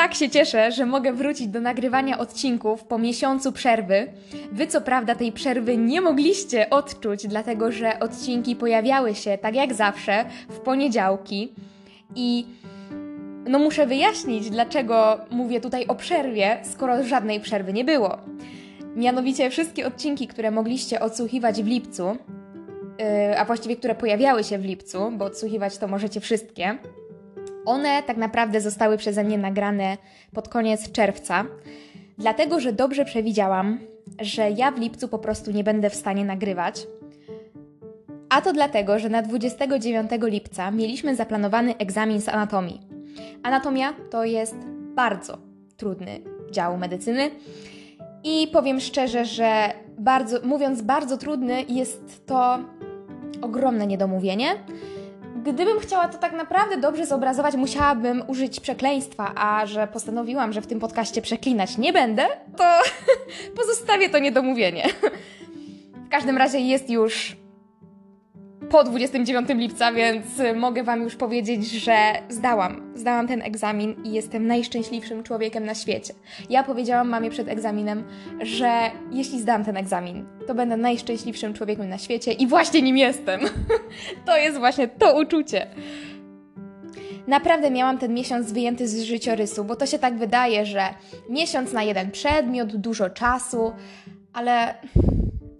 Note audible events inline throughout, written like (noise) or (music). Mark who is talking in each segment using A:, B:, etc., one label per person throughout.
A: tak się cieszę, że mogę wrócić do nagrywania odcinków po miesiącu przerwy. Wy co prawda tej przerwy nie mogliście odczuć, dlatego że odcinki pojawiały się tak jak zawsze w poniedziałki i no muszę wyjaśnić, dlaczego mówię tutaj o przerwie, skoro żadnej przerwy nie było. Mianowicie wszystkie odcinki, które mogliście odsłuchiwać w lipcu, yy, a właściwie które pojawiały się w lipcu, bo odsłuchiwać to możecie wszystkie, one tak naprawdę zostały przeze mnie nagrane pod koniec czerwca, dlatego że dobrze przewidziałam, że ja w lipcu po prostu nie będę w stanie nagrywać. A to dlatego, że na 29 lipca mieliśmy zaplanowany egzamin z anatomii. Anatomia to jest bardzo trudny dział medycyny i powiem szczerze, że bardzo, mówiąc bardzo trudny, jest to ogromne niedomówienie. Gdybym chciała to tak naprawdę dobrze zobrazować, musiałabym użyć przekleństwa, a że postanowiłam, że w tym podcaście przeklinać nie będę, to (laughs) pozostawię to niedomówienie. W każdym razie jest już po 29 lipca, więc mogę Wam już powiedzieć, że zdałam. Zdałam ten egzamin i jestem najszczęśliwszym człowiekiem na świecie. Ja powiedziałam mamie przed egzaminem, że jeśli zdam ten egzamin, to będę najszczęśliwszym człowiekiem na świecie i właśnie nim jestem. (laughs) to jest właśnie to uczucie. Naprawdę miałam ten miesiąc wyjęty z życiorysu, bo to się tak wydaje, że miesiąc na jeden przedmiot, dużo czasu, ale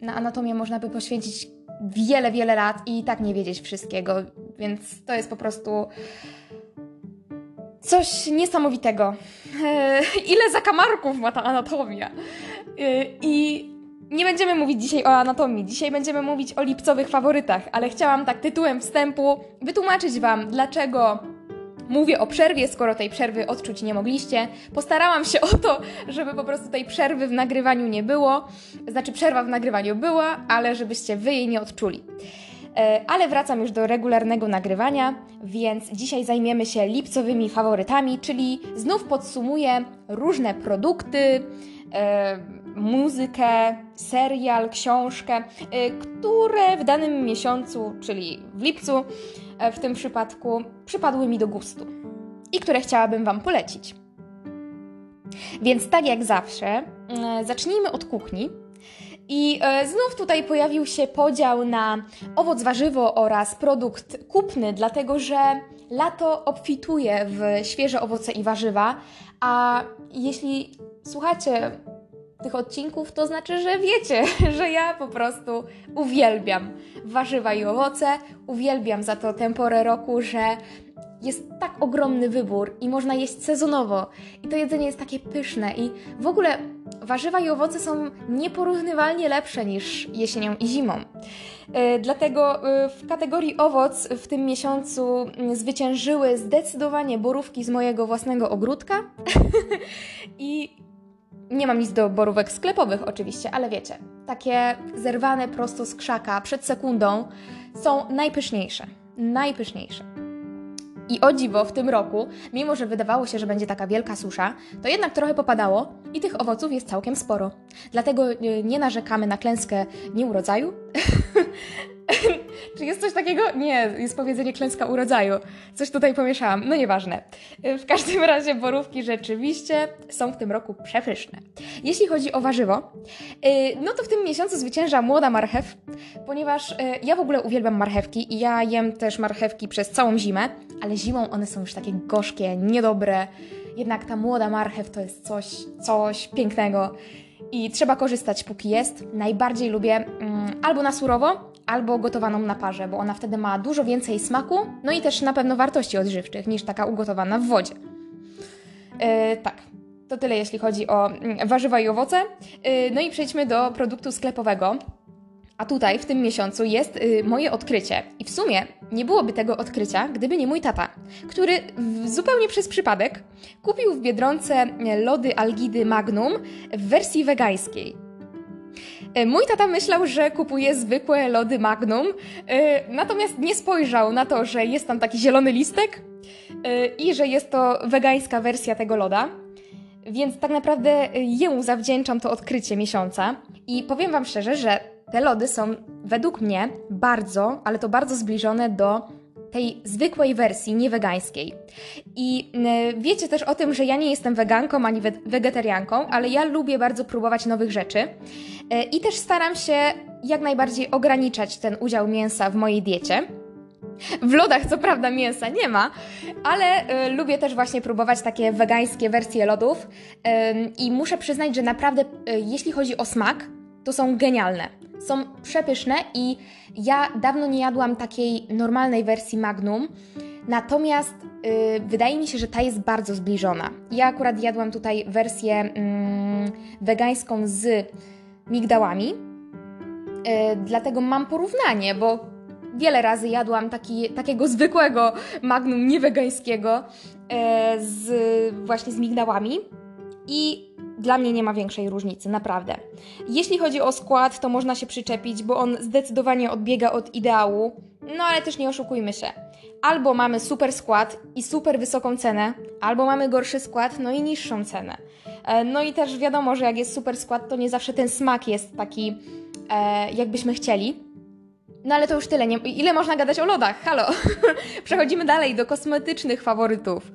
A: na anatomię można by poświęcić wiele, wiele lat i tak nie wiedzieć wszystkiego, więc to jest po prostu coś niesamowitego. (laughs) Ile zakamarków ma ta anatomia? E, I nie będziemy mówić dzisiaj o anatomii, dzisiaj będziemy mówić o lipcowych faworytach, ale chciałam tak tytułem wstępu wytłumaczyć Wam, dlaczego mówię o przerwie, skoro tej przerwy odczuć nie mogliście. Postarałam się (laughs) o to, żeby po prostu tej przerwy w nagrywaniu nie było. Znaczy, przerwa w nagrywaniu była, ale żebyście wy jej nie odczuli. E, ale wracam już do regularnego nagrywania, więc dzisiaj zajmiemy się lipcowymi faworytami, czyli znów podsumuję różne produkty, e, muzykę, serial, książkę, e, które w danym miesiącu, czyli w lipcu, w tym przypadku przypadły mi do gustu i które chciałabym Wam polecić. Więc tak jak zawsze, zacznijmy od kuchni. I e, znów tutaj pojawił się podział na owoc, warzywo oraz produkt kupny, dlatego że lato obfituje w świeże owoce i warzywa, a jeśli słuchacie tych odcinków, to znaczy, że wiecie, (laughs) że ja po prostu uwielbiam warzywa i owoce, uwielbiam za to tę porę roku, że jest tak ogromny wybór i można jeść sezonowo. I to jedzenie jest takie pyszne. I w ogóle warzywa i owoce są nieporównywalnie lepsze niż jesienią i zimą. Yy, dlatego yy, w kategorii owoc w tym miesiącu yy, zwyciężyły zdecydowanie borówki z mojego własnego ogródka. (laughs) I nie mam nic do borówek sklepowych oczywiście, ale wiecie, takie zerwane prosto z krzaka przed sekundą są najpyszniejsze. Najpyszniejsze. I o dziwo w tym roku, mimo że wydawało się, że będzie taka wielka susza, to jednak trochę popadało i tych owoców jest całkiem sporo. Dlatego e, nie narzekamy na klęskę nieurodzaju. (laughs) Czy jest coś takiego? Nie, jest powiedzenie klęska urodzaju. Coś tutaj pomieszałam, no nieważne. E, w każdym razie borówki rzeczywiście są w tym roku przepyszne. Jeśli chodzi o warzywo, e, no to w tym miesiącu zwycięża młoda marchew, ponieważ ja w ogóle uwielbiam marchewki i ja jem też marchewki przez całą zimę, ale zimą one są już takie gorzkie, niedobre. Jednak ta młoda marchew to jest coś, coś pięknego i trzeba korzystać póki jest. Najbardziej lubię mm, albo na surowo, albo gotowaną na parze, bo ona wtedy ma dużo więcej smaku, no i też na pewno wartości odżywczych niż taka ugotowana w wodzie. Yy, tak. To tyle jeśli chodzi o mm, warzywa i owoce. Yy, no i przejdźmy do produktu sklepowego. A tutaj, w tym miesiącu, jest y, moje odkrycie. I w sumie nie byłoby tego odkrycia, gdyby nie mój tata, który zupełnie przez przypadek kupił w biedronce lody Algidy Magnum w wersji wegańskiej. Y, mój tata myślał, że kupuje zwykłe lody Magnum, y, natomiast nie spojrzał na to, że jest tam taki zielony listek i że jest to wegańska wersja tego loda. Więc tak naprawdę jemu zawdzięczam to odkrycie miesiąca. I powiem Wam szczerze, że te lody są według mnie bardzo, ale to bardzo zbliżone do tej zwykłej wersji, nie wegańskiej. I y, wiecie też o tym, że ja nie jestem weganką ani we wegetarianką, ale ja lubię bardzo próbować nowych rzeczy. Y, I też staram się jak najbardziej ograniczać ten udział mięsa w mojej diecie. W lodach co prawda mięsa nie ma, ale y, lubię też właśnie próbować takie wegańskie wersje lodów y, i muszę przyznać, że naprawdę y, jeśli chodzi o smak, to są genialne. Są przepyszne i ja dawno nie jadłam takiej normalnej wersji Magnum, natomiast wydaje mi się, że ta jest bardzo zbliżona. Ja akurat jadłam tutaj wersję mm, wegańską z migdałami, dlatego mam porównanie, bo wiele razy jadłam taki, takiego zwykłego magnum niewegańskiego e, z, właśnie z migdałami i dla mnie nie ma większej różnicy, naprawdę. Jeśli chodzi o skład, to można się przyczepić, bo on zdecydowanie odbiega od ideału, no ale też nie oszukujmy się. Albo mamy super skład i super wysoką cenę, albo mamy gorszy skład, no i niższą cenę. E, no i też wiadomo, że jak jest super skład, to nie zawsze ten smak jest taki, e, jakbyśmy chcieli. No ale to już tyle. Nie... Ile można gadać o lodach? Halo! (laughs) Przechodzimy dalej do kosmetycznych faworytów.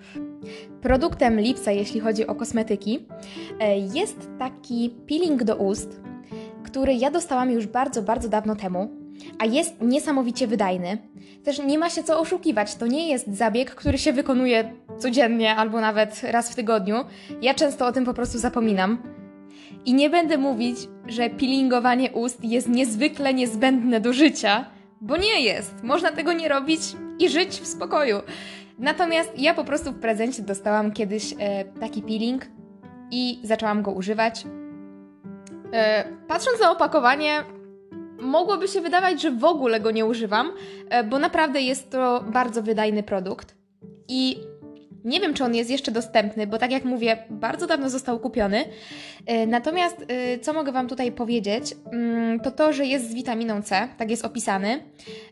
A: Produktem Lipsa, jeśli chodzi o kosmetyki, e, jest taki peeling do ust, który ja dostałam już bardzo, bardzo dawno temu, a jest niesamowicie wydajny. Też nie ma się co oszukiwać, to nie jest zabieg, który się wykonuje codziennie albo nawet raz w tygodniu. Ja często o tym po prostu zapominam. I nie będę mówić, że peelingowanie ust jest niezwykle niezbędne do życia, bo nie jest. Można tego nie robić i żyć w spokoju. Natomiast ja po prostu w prezencie dostałam kiedyś e, taki peeling i zaczęłam go używać. E, patrząc na opakowanie, mogłoby się wydawać, że w ogóle go nie używam, e, bo naprawdę jest to bardzo wydajny produkt. I nie wiem, czy on jest jeszcze dostępny, bo tak jak mówię, bardzo dawno został kupiony. E, natomiast e, co mogę Wam tutaj powiedzieć, mm, to to, że jest z witaminą C, tak jest opisany.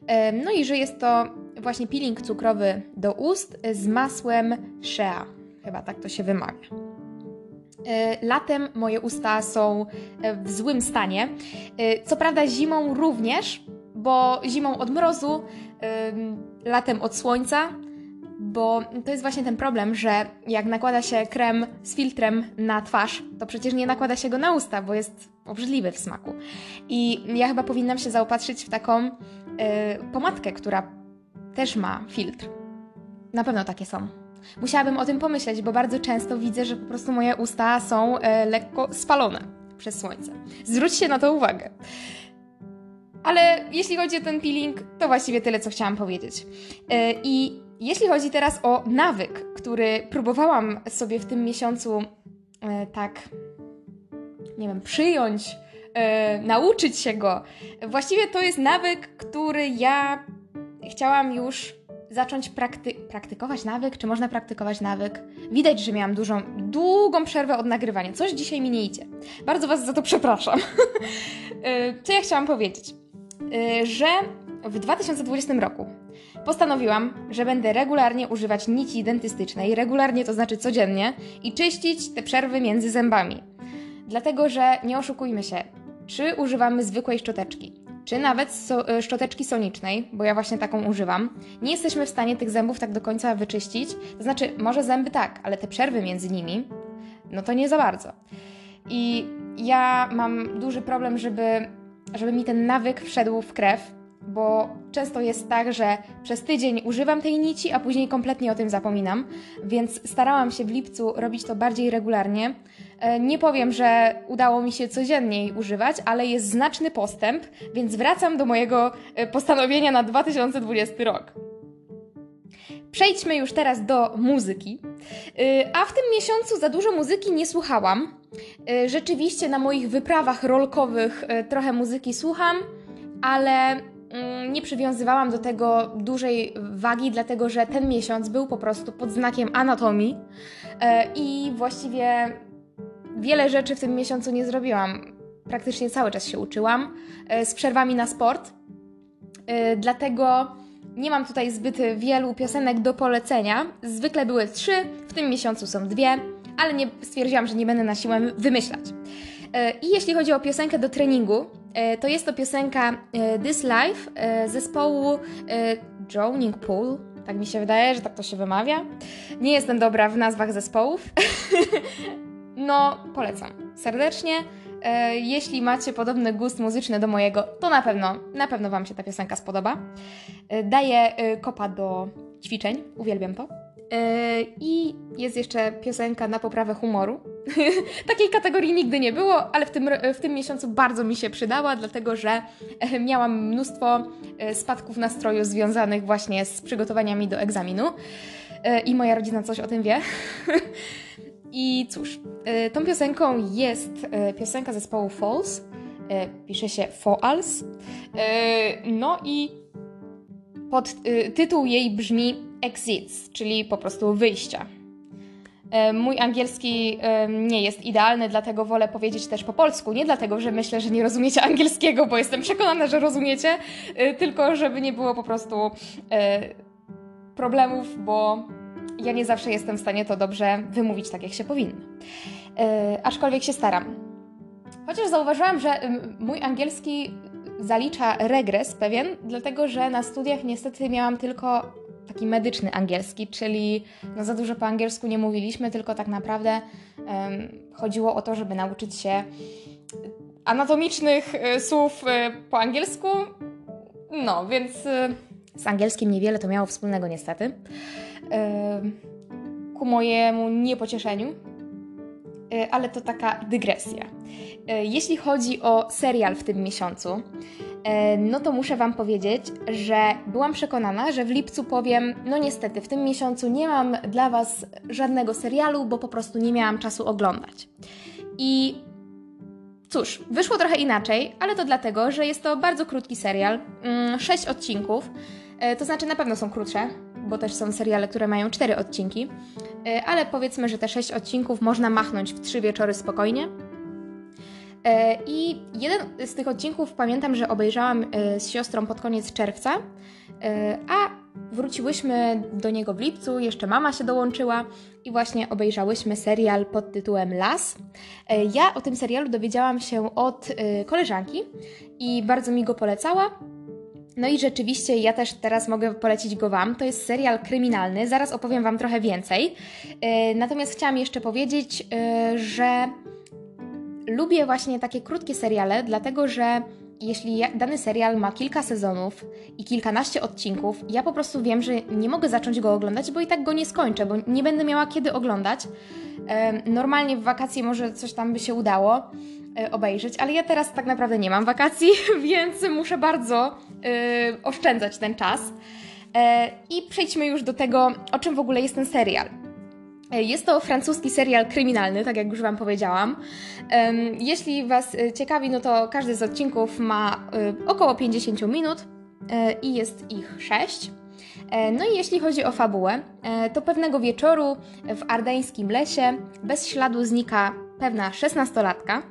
A: E, no i że jest to właśnie peeling cukrowy do ust z masłem shea. Chyba tak to się wymawia. Latem moje usta są w złym stanie. Co prawda zimą również, bo zimą od mrozu, latem od słońca, bo to jest właśnie ten problem, że jak nakłada się krem z filtrem na twarz, to przecież nie nakłada się go na usta, bo jest obrzydliwy w smaku. I ja chyba powinnam się zaopatrzyć w taką yy, pomadkę, która też ma filtr. Na pewno takie są. Musiałabym o tym pomyśleć, bo bardzo często widzę, że po prostu moje usta są yy, lekko spalone przez słońce. Zwróćcie na to uwagę. Ale jeśli chodzi o ten peeling, to właściwie tyle, co chciałam powiedzieć. Yy, I jeśli chodzi teraz o nawyk, który próbowałam sobie w tym miesiącu e, tak, nie wiem, przyjąć, e, nauczyć się go, właściwie to jest nawyk, który ja chciałam już zacząć prakty praktykować nawyk, czy można praktykować nawyk? Widać, że miałam dużą, długą przerwę od nagrywania. Coś dzisiaj mi nie idzie. Bardzo Was za to przepraszam. (laughs) E, co ja chciałam powiedzieć? E, że w 2020 roku postanowiłam, że będę regularnie używać nici dentystycznej, regularnie to znaczy codziennie, i czyścić te przerwy między zębami. Dlatego, że nie oszukujmy się, czy używamy zwykłej szczoteczki, czy nawet so, e, szczoteczki sonicznej, bo ja właśnie taką używam, nie jesteśmy w stanie tych zębów tak do końca wyczyścić. To znaczy, może zęby tak, ale te przerwy między nimi, no to nie za bardzo. I ja mam duży problem, żeby, żeby mi ten nawyk wszedł w krew bo często jest tak, że przez tydzień używam tej nici, a później kompletnie o tym zapominam, więc starałam się w lipcu robić to bardziej regularnie. E, nie powiem, że udało mi się codziennie jej używać, ale jest znaczny postęp, więc wracam do mojego e, postanowienia na 2020 rok. Przejdźmy już teraz do muzyki. E, a w tym miesiącu za dużo muzyki nie słuchałam. Rzeczywiście na moich wyprawach rolkowych trochę muzyki słucham, ale nie przywiązywałam do tego dużej wagi, dlatego że ten miesiąc był po prostu pod znakiem anatomii e, i właściwie wiele rzeczy w tym miesiącu nie zrobiłam. Praktycznie cały czas się uczyłam e, z przerwami na sport, e, dlatego nie mam tutaj zbyt wielu piosenek do polecenia. Zwykle były trzy, w tym miesiącu są dwie, ale nie, stwierdziłam, że nie będę na siłę wymyślać. I jeśli chodzi o piosenkę do treningu, to jest to piosenka This Life zespołu Drowning Pool. Tak mi się wydaje, że tak to się wymawia. Nie jestem dobra w nazwach zespołów. (laughs) no, polecam serdecznie. Jeśli macie podobny gust muzyczny do mojego, to na pewno, na pewno Wam się ta piosenka spodoba. Daję kopa do ćwiczeń, uwielbiam to. I jest jeszcze piosenka na poprawę humoru. (laughs) Takiej kategorii nigdy nie było, ale w tym, w tym miesiącu bardzo mi się przydała, dlatego że e, miałam mnóstwo e, spadków nastroju związanych właśnie z przygotowaniami do egzaminu. E, I moja rodzina coś o tym wie. (laughs) I cóż, tą piosenką jest piosenka zespołu Falls. Pisze się Falls. No i pod tytuł jej brzmi Exits, czyli po prostu wyjścia. E, mój angielski e, nie jest idealny, dlatego wolę powiedzieć też po polsku. Nie dlatego, że myślę, że nie rozumiecie angielskiego, bo jestem przekonana, że rozumiecie, e, tylko żeby nie było po prostu problemów, bo ja nie zawsze jestem w stanie to dobrze wymówić tak, jak się powinno. Aczkolwiek się staram. Chociaż zauważyłam, że mój angielski zalicza regres pewien, dlatego że na studiach niestety miałam tylko taki medyczny angielski, czyli no za dużo po angielsku nie mówiliśmy, tylko tak naprawdę um, chodziło o to, żeby nauczyć się anatomicznych y, słów y, po angielsku. No, więc y, z angielskim niewiele to miało wspólnego niestety. Ku mojemu niepocieszeniu, ale to taka dygresja. Jeśli chodzi o serial w tym miesiącu, E, no to muszę Wam powiedzieć, że byłam przekonana, że w lipcu powiem, no niestety, w tym miesiącu nie mam dla Was żadnego serialu, bo po prostu nie miałam czasu oglądać. I cóż, wyszło trochę inaczej, ale to dlatego, że jest to bardzo krótki serial, mm, sześć odcinków, e, to znaczy na pewno są krótsze, bo też są seriale, które mają cztery odcinki, e, ale powiedzmy, że te sześć odcinków można machnąć w trzy wieczory spokojnie. E, I jeden z tych odcinków pamiętam, że obejrzałam e, z siostrą pod koniec czerwca, e, a wróciłyśmy do niego w lipcu, jeszcze mama się dołączyła i właśnie obejrzałyśmy serial pod tytułem Las. Ja o tym serialu dowiedziałam się od koleżanki i bardzo mi go polecała. No i rzeczywiście ja też teraz mogę polecić go Wam. To jest serial kryminalny, zaraz opowiem Wam trochę więcej. Natomiast chciałam jeszcze powiedzieć, że lubię właśnie takie krótkie seriale, dlatego że jeśli dany serial ma kilka sezonów i kilkanaście odcinków, ja po prostu wiem, że nie mogę zacząć go oglądać, bo i tak go nie skończę, bo nie będę miała kiedy oglądać. Normalnie w wakacje może coś tam by się udało e, obejrzeć, ale ja teraz tak naprawdę nie mam wakacji, (laughs) więc muszę bardzo e, oszczędzać ten czas. E, I przejdźmy już do tego, o czym w ogóle jest ten serial. E, jest to francuski serial kryminalny, tak jak już Wam powiedziałam. Jeśli Was e, ciekawi, no to każdy z odcinków ma e, około 50 minut i jest ich 6. No i jeśli chodzi o fabułę, to pewnego wieczoru w ardeńskim lesie bez śladu znika pewna szesnastolatka.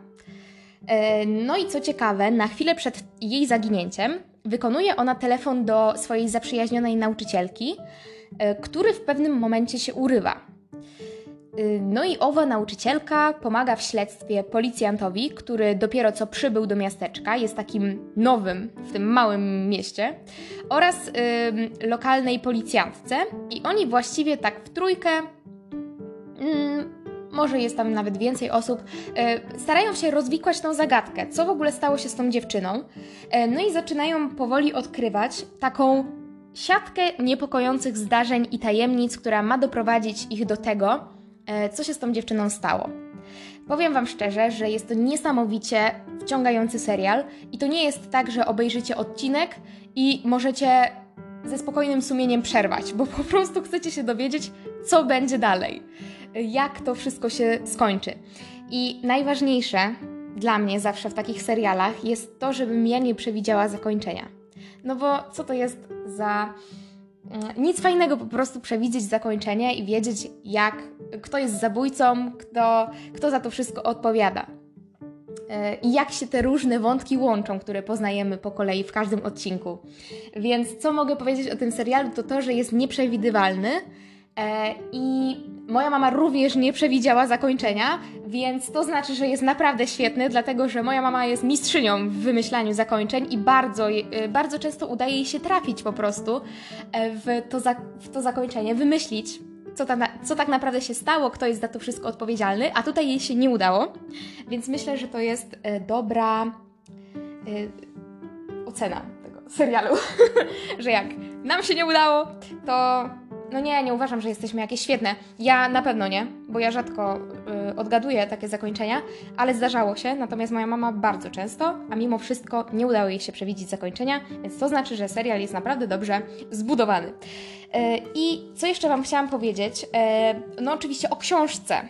A: No i co ciekawe, na chwilę przed jej zaginięciem wykonuje ona telefon do swojej zaprzyjaźnionej nauczycielki, który w pewnym momencie się urywa. Y, no i owa nauczycielka pomaga w śledztwie policjantowi, który dopiero co przybył do miasteczka, jest takim nowym w tym małym mieście, oraz y, lokalnej policjantce. I oni właściwie tak w trójkę, y, może jest tam nawet więcej osób, y, starają się rozwikłać tą zagadkę, co w ogóle stało się z tą dziewczyną. No i zaczynają powoli odkrywać taką siatkę niepokojących zdarzeń i tajemnic, która ma doprowadzić ich do tego, E, co się z tą dziewczyną stało. Powiem Wam szczerze, że jest to niesamowicie wciągający serial i to nie jest tak, że obejrzycie odcinek i możecie ze spokojnym sumieniem przerwać, bo po prostu chcecie się dowiedzieć, co będzie dalej, jak to wszystko się skończy. I najważniejsze dla mnie zawsze w takich serialach jest to, żebym ja nie przewidziała zakończenia. No bo co to jest za nic fajnego po prostu przewidzieć zakończenie i wiedzieć, jak, kto jest zabójcą, kto, kto za to wszystko odpowiada. E, I jak się te różne wątki łączą, które poznajemy po kolei w każdym odcinku. Więc co mogę powiedzieć o tym serialu, to to, że jest nieprzewidywalny e, i moja mama również nie przewidziała zakończenia, więc to znaczy, że jest naprawdę świetny, dlatego że moja mama jest mistrzynią w wymyślaniu zakończeń i bardzo, e, bardzo często udaje jej się trafić po prostu e, w to, za, w to zakończenie, wymyślić, co, ta, co tak naprawdę się stało, kto jest za to wszystko odpowiedzialny, a tutaj jej się nie udało, więc myślę, że to jest e, dobra ocena tego serialu, (laughs) że jak nam się nie udało, to no nie, nie uważam, że jesteśmy jakieś świetne. Ja na pewno nie, bo ja rzadko y, odgaduję takie zakończenia, ale zdarzało się, natomiast moja mama bardzo często, a mimo wszystko nie udało jej się przewidzieć zakończenia, więc to znaczy, że serial jest naprawdę dobrze zbudowany. Y, I co jeszcze Wam chciałam powiedzieć? Y, no oczywiście o książce.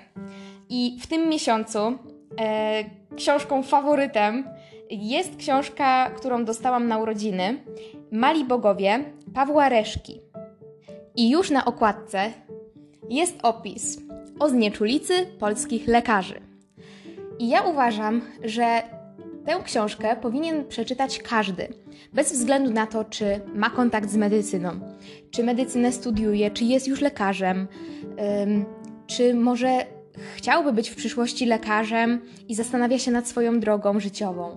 A: I w tym miesiącu y, książką faworytem jest książka, którą dostałam na urodziny. Mali Bogowie Pawła Reszki. I już na okładce jest opis o znieczulicy polskich lekarzy. I ja uważam, że tę książkę powinien przeczytać każdy, bez względu na to, czy ma kontakt z medycyną, czy medycynę studiuje, czy jest już lekarzem, czy może chciałby być w przyszłości lekarzem i zastanawia się nad swoją drogą życiową.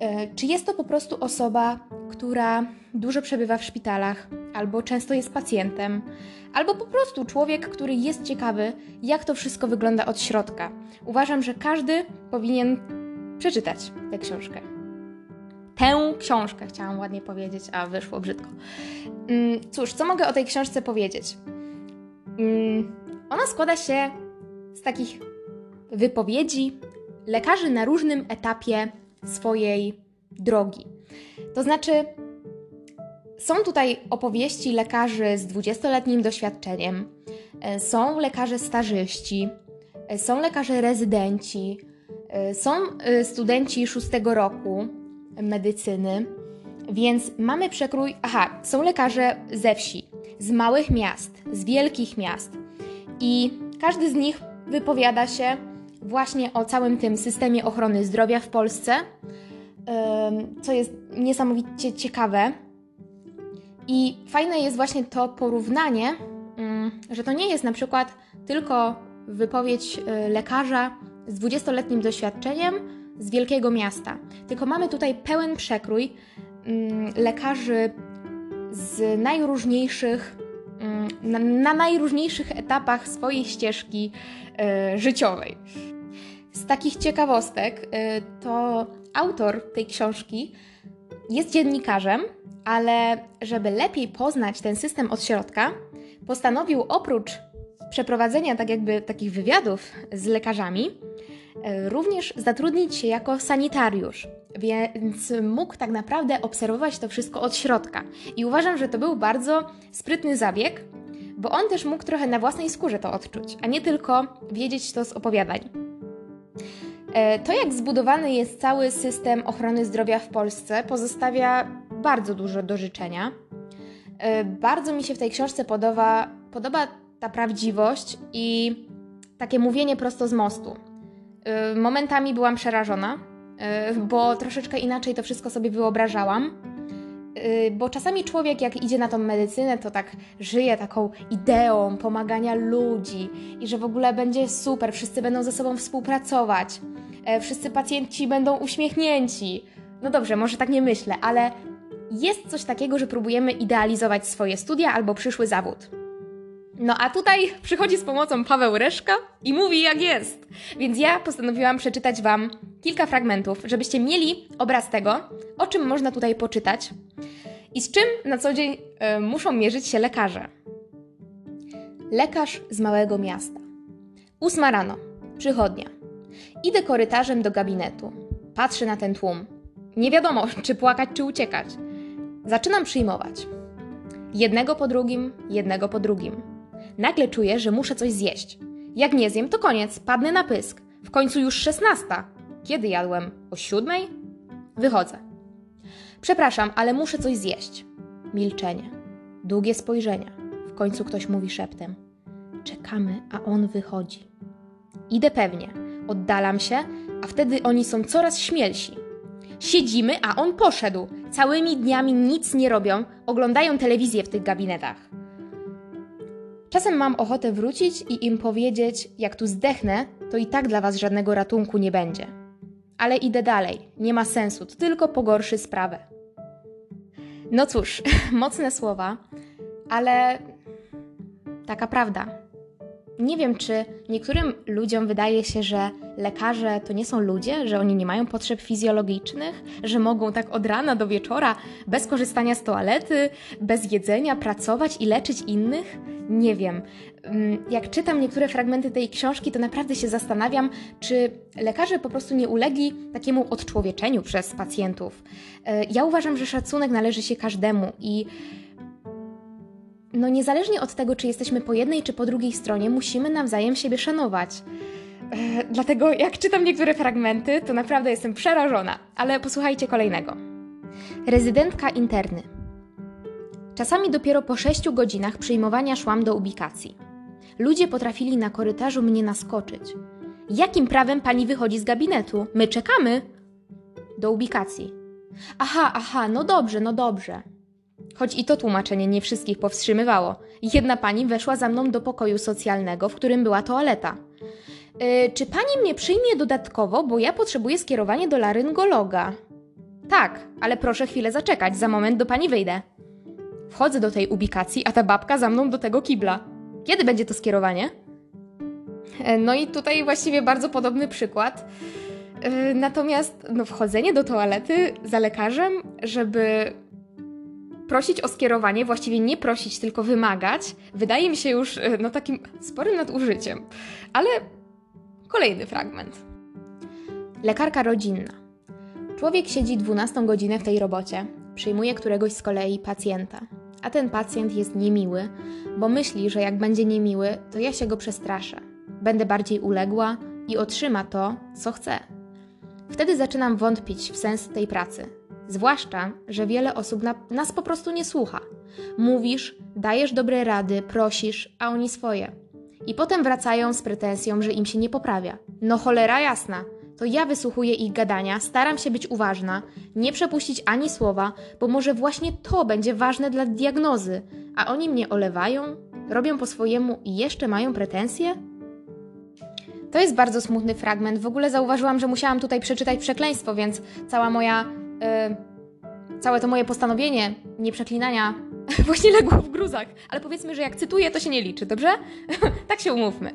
A: E, czy jest to po prostu osoba, która dużo przebywa w szpitalach, albo często jest pacjentem, albo po prostu człowiek, który jest ciekawy, jak to wszystko wygląda od środka. Uważam, że każdy powinien przeczytać tę książkę. Tę książkę chciałam ładnie powiedzieć, a wyszło brzydko. Mm, cóż, co mogę o tej książce powiedzieć? Mm, ona składa się z takich wypowiedzi lekarzy na różnym etapie swojej drogi. To znaczy, są tutaj opowieści lekarzy z 20-letnim doświadczeniem, e, są lekarze stażyści, e, są lekarze rezydenci, e, są studenci szóstego roku medycyny, więc mamy przekrój. Aha, są lekarze ze wsi, z małych miast, z wielkich miast i każdy z nich wypowiada się właśnie o całym tym systemie ochrony zdrowia w Polsce, co jest niesamowicie ciekawe. I fajne jest właśnie to porównanie, mm, że to nie jest na przykład tylko wypowiedź y, lekarza z 20-letnim doświadczeniem z wielkiego miasta, tylko mamy tutaj pełen przekrój mm, lekarzy z najróżniejszych, na, na najróżniejszych etapach swojej ścieżki y, życiowej. Z takich ciekawostek, y, to autor tej książki jest dziennikarzem, ale żeby lepiej poznać ten system od środka, postanowił oprócz przeprowadzenia tak jakby takich wywiadów z lekarzami, również zatrudnić się jako sanitariusz, więc mógł tak naprawdę obserwować to wszystko od środka. I uważam, że to był bardzo sprytny zabieg, bo on też mógł trochę na własnej skórze to odczuć, a nie tylko wiedzieć to z opowiadań. E, to, jak zbudowany jest cały system ochrony zdrowia w Polsce, pozostawia bardzo dużo do życzenia. E, bardzo mi się w tej książce podoba, podoba ta prawdziwość i takie mówienie prosto z mostu. E, momentami byłam przerażona, bo troszeczkę inaczej to wszystko sobie wyobrażałam. Bo czasami człowiek, jak idzie na tą medycynę, to tak żyje taką ideą pomagania ludzi i że w ogóle będzie super, wszyscy będą ze sobą współpracować. E, wszyscy pacjenci będą uśmiechnięci. No dobrze, może tak nie myślę, ale jest coś takiego, że próbujemy idealizować swoje studia albo przyszły zawód. No a tutaj przychodzi z pomocą Paweł Reszka i mówi jak jest. Więc ja postanowiłam przeczytać Wam kilka fragmentów, żebyście mieli obraz tego, o czym można tutaj poczytać i z czym na co dzień y, muszą mierzyć się lekarze. Lekarz z małego miasta. Ósma rano. Przychodnia. Idę korytarzem do gabinetu. Patrzę na ten tłum. Nie wiadomo, (laughs) czy płakać, czy uciekać. Zaczynam przyjmować. Jednego po drugim, jednego po drugim. Nagle czuję, że muszę coś zjeść. Jak nie zjem, to koniec, padnę na pysk. W końcu już szesnasta. Kiedy jadłem? O siódmej? Wychodzę. Przepraszam, ale muszę coś zjeść. Milczenie. Długie spojrzenia. W końcu ktoś mówi szeptem. Czekamy, a on wychodzi. Idę pewnie Oddalam się, a wtedy oni są coraz śmielsi. Siedzimy, a on poszedł. Całymi dniami nic nie robią, oglądają telewizję w tych gabinetach. Czasem mam ochotę wrócić i im powiedzieć, jak tu zdechnę, to i tak dla was żadnego ratunku nie będzie. Ale idę dalej, nie ma sensu, to tylko pogorszy sprawę. No cóż, (laughs) mocne słowa, ale taka prawda. Nie wiem, czy niektórym ludziom wydaje się, że lekarze to nie są ludzie, że oni nie mają potrzeb fizjologicznych, że mogą tak od rana do wieczora, bez korzystania z toalety, bez jedzenia, pracować i leczyć innych. Nie wiem. Mm, jak czytam niektóre fragmenty tej książki, to naprawdę się zastanawiam, czy lekarze po prostu nie ulegli takiemu odczłowieczeniu przez pacjentów. E, ja uważam, że szacunek należy się każdemu i no niezależnie od tego, czy jesteśmy po jednej czy po drugiej stronie, musimy nawzajem siebie szanować. (laughs) Dlatego jak czytam niektóre fragmenty, to naprawdę jestem przerażona, ale posłuchajcie kolejnego. Rezydentka interny. Czasami dopiero po sześciu godzinach przyjmowania szłam do ubikacji. Ludzie potrafili na korytarzu mnie naskoczyć. Jakim prawem pani wychodzi z gabinetu? My czekamy. Do ubikacji. Aha, aha, no dobrze, no dobrze. Choć i to tłumaczenie nie wszystkich powstrzymywało. Jedna pani weszła za mną do pokoju socjalnego, w którym była toaleta. Yy, czy pani mnie przyjmie dodatkowo, bo ja potrzebuję skierowania do laryngologa? Tak, ale proszę chwilę zaczekać, za moment do pani wyjdę. Wchodzę do tej ubikacji, a ta babka za mną do tego kibla. Kiedy będzie to skierowanie? E, no i tutaj właściwie bardzo podobny przykład. Yy, natomiast no, wchodzenie do toalety za lekarzem, żeby prosić o skierowanie, właściwie nie prosić, tylko wymagać, wydaje mi się już e, no, takim sporym nadużyciem. Ale kolejny fragment. Lekarka rodzinna. Człowiek siedzi 12 godzinę w tej robocie, przyjmuje któregoś z kolei pacjenta. A ten pacjent jest niemiły, bo myśli, że jak będzie niemiły, to ja się go przestraszę. Będę bardziej uległa i otrzyma to, co chce. Wtedy zaczynam wątpić w sens tej pracy Zwłaszcza, że wiele osób na, nas po prostu nie słucha. Mówisz, dajesz dobre rady, prosisz, a oni swoje. I potem wracają z pretensją, że im się nie poprawia. No cholera jasna. To ja wysłuchuję ich gadania, staram się być uważna, nie przepuścić ani słowa, bo może właśnie to będzie ważne dla diagnozy, a oni mnie olewają, robią po swojemu i jeszcze mają pretensje? To jest bardzo smutny fragment. W ogóle zauważyłam, że musiałam tutaj przeczytać przekleństwo, więc cała moja yy, całe to moje postanowienie nieprzeklinania (laughs) właśnie legło w gruzach. Ale powiedzmy, że jak cytuję, to się nie liczy, dobrze? (laughs) tak się umówmy.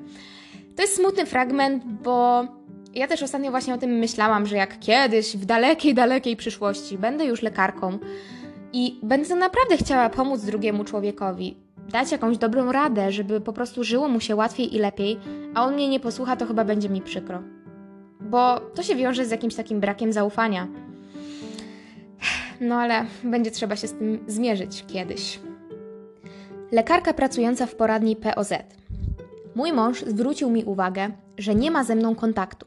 A: To jest smutny fragment, bo ja też ostatnio właśnie o tym myślałam, że jak kiedyś, w dalekiej, dalekiej przyszłości, będę już lekarką i będę naprawdę chciała pomóc drugiemu człowiekowi, dać jakąś dobrą radę, żeby po prostu żyło mu się łatwiej i lepiej, a on mnie nie posłucha, to chyba będzie mi przykro. Bo to się wiąże z jakimś takim brakiem zaufania. No ale będzie trzeba się z tym zmierzyć kiedyś. Lekarka pracująca w poradni POZ. Mój mąż zwrócił mi uwagę, że nie ma ze mną kontaktu.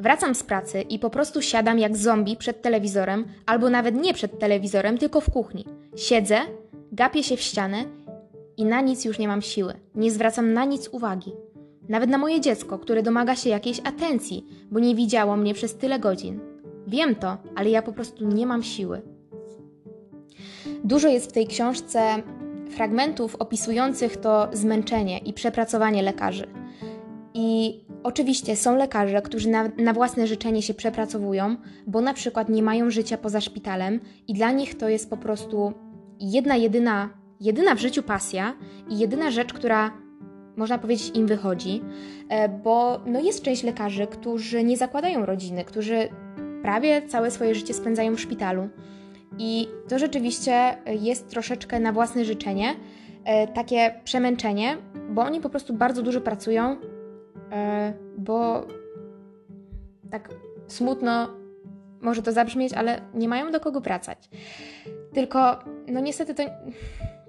A: Wracam z pracy i po prostu siadam jak zombie przed telewizorem, albo nawet nie przed telewizorem, tylko w kuchni. Siedzę, gapię się w ścianę i na nic już nie mam siły. Nie zwracam na nic uwagi. Nawet na moje dziecko, które domaga się jakiejś atencji, bo nie widziało mnie przez tyle godzin. Wiem to, ale ja po prostu nie mam siły. Dużo jest w tej książce fragmentów opisujących to zmęczenie i przepracowanie lekarzy. I oczywiście są lekarze, którzy na, na, własne życzenie się przepracowują, bo na przykład nie mają życia poza szpitalem i dla nich to jest po prostu jedna, jedyna, jedyna w życiu pasja i jedyna rzecz, która można powiedzieć im wychodzi, e, bo no jest część lekarzy, którzy nie zakładają rodziny, którzy prawie całe swoje życie spędzają w szpitalu. I to rzeczywiście jest troszeczkę na własne życzenie, e, takie przemęczenie, bo oni po prostu bardzo dużo pracują, e, bo tak smutno może to zabrzmieć, ale nie mają do kogo wracać. Tylko, no niestety to,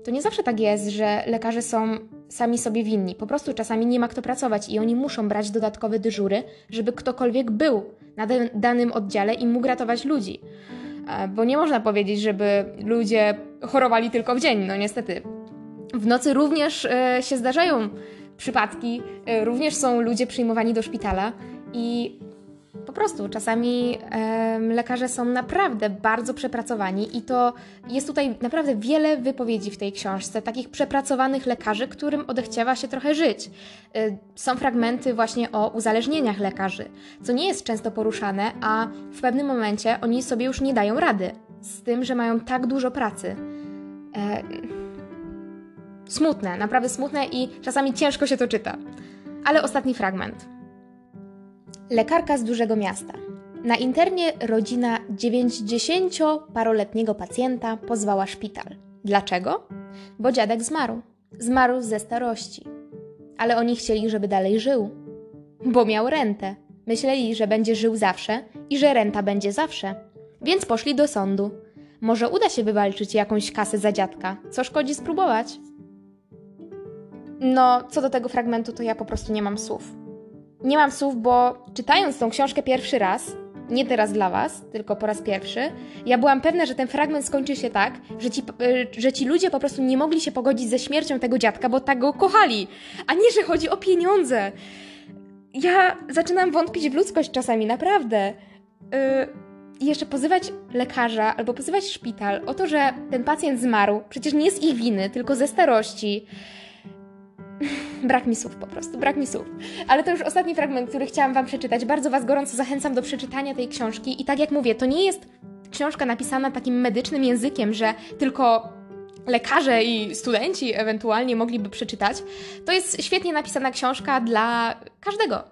A: to nie zawsze tak jest, że lekarze są sami sobie winni. Po prostu czasami nie ma kto pracować i oni muszą brać dodatkowe dyżury, żeby ktokolwiek był na danym oddziale i mógł ratować ludzi. E, bo nie można powiedzieć, żeby ludzie chorowali tylko w dzień. No niestety. W nocy również e, się zdarzają przypadki, e, również są ludzie przyjmowani do szpitala i po prostu czasami lekarze są naprawdę bardzo przepracowani i to jest tutaj naprawdę wiele wypowiedzi w tej książce, takich przepracowanych lekarzy, którym odechciewa się trochę żyć. E, są fragmenty właśnie o uzależnieniach lekarzy, co nie jest często poruszane, a w pewnym momencie oni sobie już nie dają rady z tym, że mają tak dużo pracy. E, smutne, naprawdę smutne i czasami ciężko się to czyta. Ale ostatni fragment. Lekarka z dużego miasta. Na internie rodzina 90-paroletniego pacjenta pozwała szpital. Dlaczego? Bo dziadek zmarł. Zmarł ze starości. Ale oni chcieli, żeby dalej żył. Bo miał rentę. Myśleli, że będzie żył zawsze i że renta będzie zawsze. Więc poszli do sądu. Może uda się wywalczyć jakąś kasę za dziadka. Co szkodzi spróbować? No, co do tego fragmentu, to ja po prostu nie mam słów. Nie mam słów, bo czytając tą książkę pierwszy raz, nie teraz dla Was, tylko po raz pierwszy, ja byłam pewna, że ten fragment skończy się tak, że ci, y, że ci ludzie po prostu nie mogli się pogodzić ze śmiercią tego dziadka, bo tak go kochali, a nie, że chodzi o pieniądze. Ja zaczynam wątpić w ludzkość czasami, naprawdę. Yy, jeszcze pozywać lekarza albo pozywać szpital o to, że ten pacjent zmarł, przecież nie z ich winy, tylko ze starości. (laughs) Brak mi słów po prostu, brak mi słów. Ale to już ostatni fragment, który chciałam Wam przeczytać. Bardzo Was gorąco zachęcam do przeczytania tej książki. I tak jak mówię, to nie jest książka napisana takim medycznym językiem, że tylko lekarze i studenci ewentualnie mogliby przeczytać. To jest świetnie napisana książka dla każdego.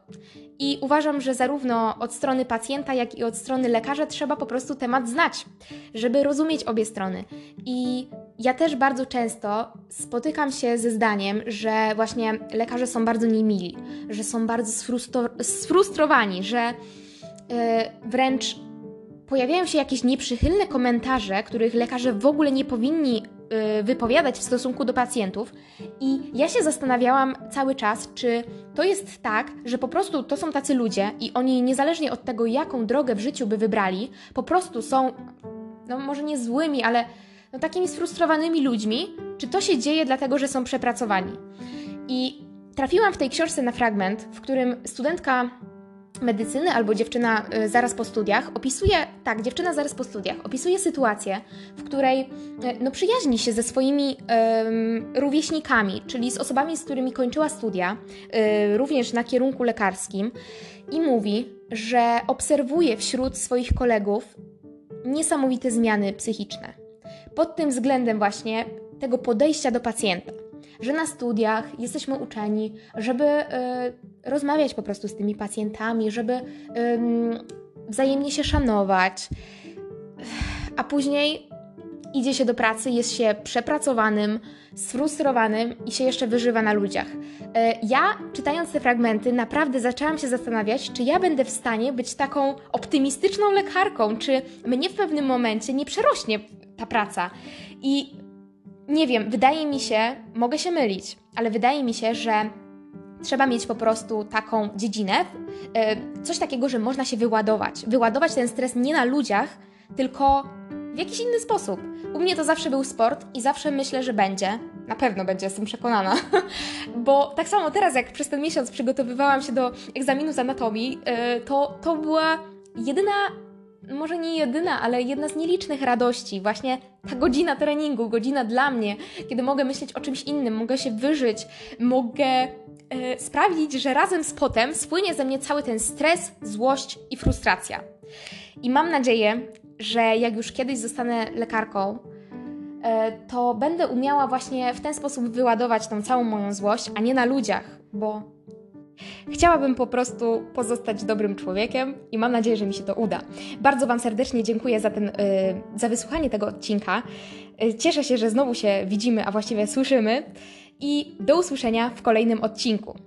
A: I uważam, że zarówno od strony pacjenta, jak i od strony lekarza trzeba po prostu temat znać, żeby rozumieć obie strony. I ja też bardzo często spotykam się ze zdaniem, że właśnie lekarze są bardzo niemili, że są bardzo sfrustrowani, że yy, wręcz pojawiają się jakieś nieprzychylne komentarze, których lekarze w ogóle nie powinni Y, wypowiadać w stosunku do pacjentów. I ja się zastanawiałam cały czas, czy to jest tak, że po prostu to są tacy ludzie i oni niezależnie od tego, jaką drogę w życiu by wybrali, po prostu są, no może nie złymi, ale no, takimi sfrustrowanymi ludźmi, czy to się dzieje dlatego, że są przepracowani. I trafiłam w tej książce na fragment, w którym studentka medycyny albo dziewczyna y, zaraz po studiach opisuje, tak, dziewczyna zaraz po studiach opisuje sytuację, w której y, no, przyjaźni się ze swoimi rówieśnikami, czyli z osobami, z którymi kończyła studia, y, również na kierunku lekarskim, i mówi, że obserwuje wśród swoich kolegów niesamowite zmiany psychiczne. Pod tym względem właśnie tego podejścia do pacjenta że na studiach jesteśmy uczeni, żeby y, rozmawiać po prostu z tymi pacjentami, żeby y, wzajemnie się szanować, a później idzie się do pracy, jest się przepracowanym, sfrustrowanym i się jeszcze wyżywa na ludziach. E, ja, czytając te fragmenty, naprawdę zaczęłam się zastanawiać, czy ja będę w stanie być taką optymistyczną lekarką, czy mnie w pewnym momencie nie przerośnie ta praca. I nie wiem, wydaje mi się, mogę się mylić, ale wydaje mi się, że trzeba mieć po prostu taką dziedzinę, e, coś takiego, że można się wyładować. Wyładować ten stres nie na ludziach, tylko w jakiś inny sposób. U mnie to zawsze był sport i zawsze myślę, że będzie. Na pewno będzie, jestem przekonana. (laughs) Bo tak samo teraz, jak przez ten miesiąc przygotowywałam się do egzaminu z anatomii, e, to, to była jedyna może nie jedyna, ale jedna z nielicznych radości, właśnie ta godzina treningu, godzina dla mnie, kiedy mogę myśleć o czymś innym, mogę się wyżyć, mogę e, sprawić, że razem z potem spłynie ze mnie cały ten stres, złość i frustracja. I mam nadzieję, że jak już kiedyś zostanę lekarką, e, to będę umiała właśnie w ten sposób wyładować tą całą moją złość, a nie na ludziach, bo Chciałabym po prostu pozostać dobrym człowiekiem i mam nadzieję, że mi się to uda. Bardzo Wam serdecznie dziękuję za, ten, yy, za wysłuchanie tego odcinka. Yy, cieszę się, że znowu się widzimy, a właściwie słyszymy i do usłyszenia w kolejnym odcinku.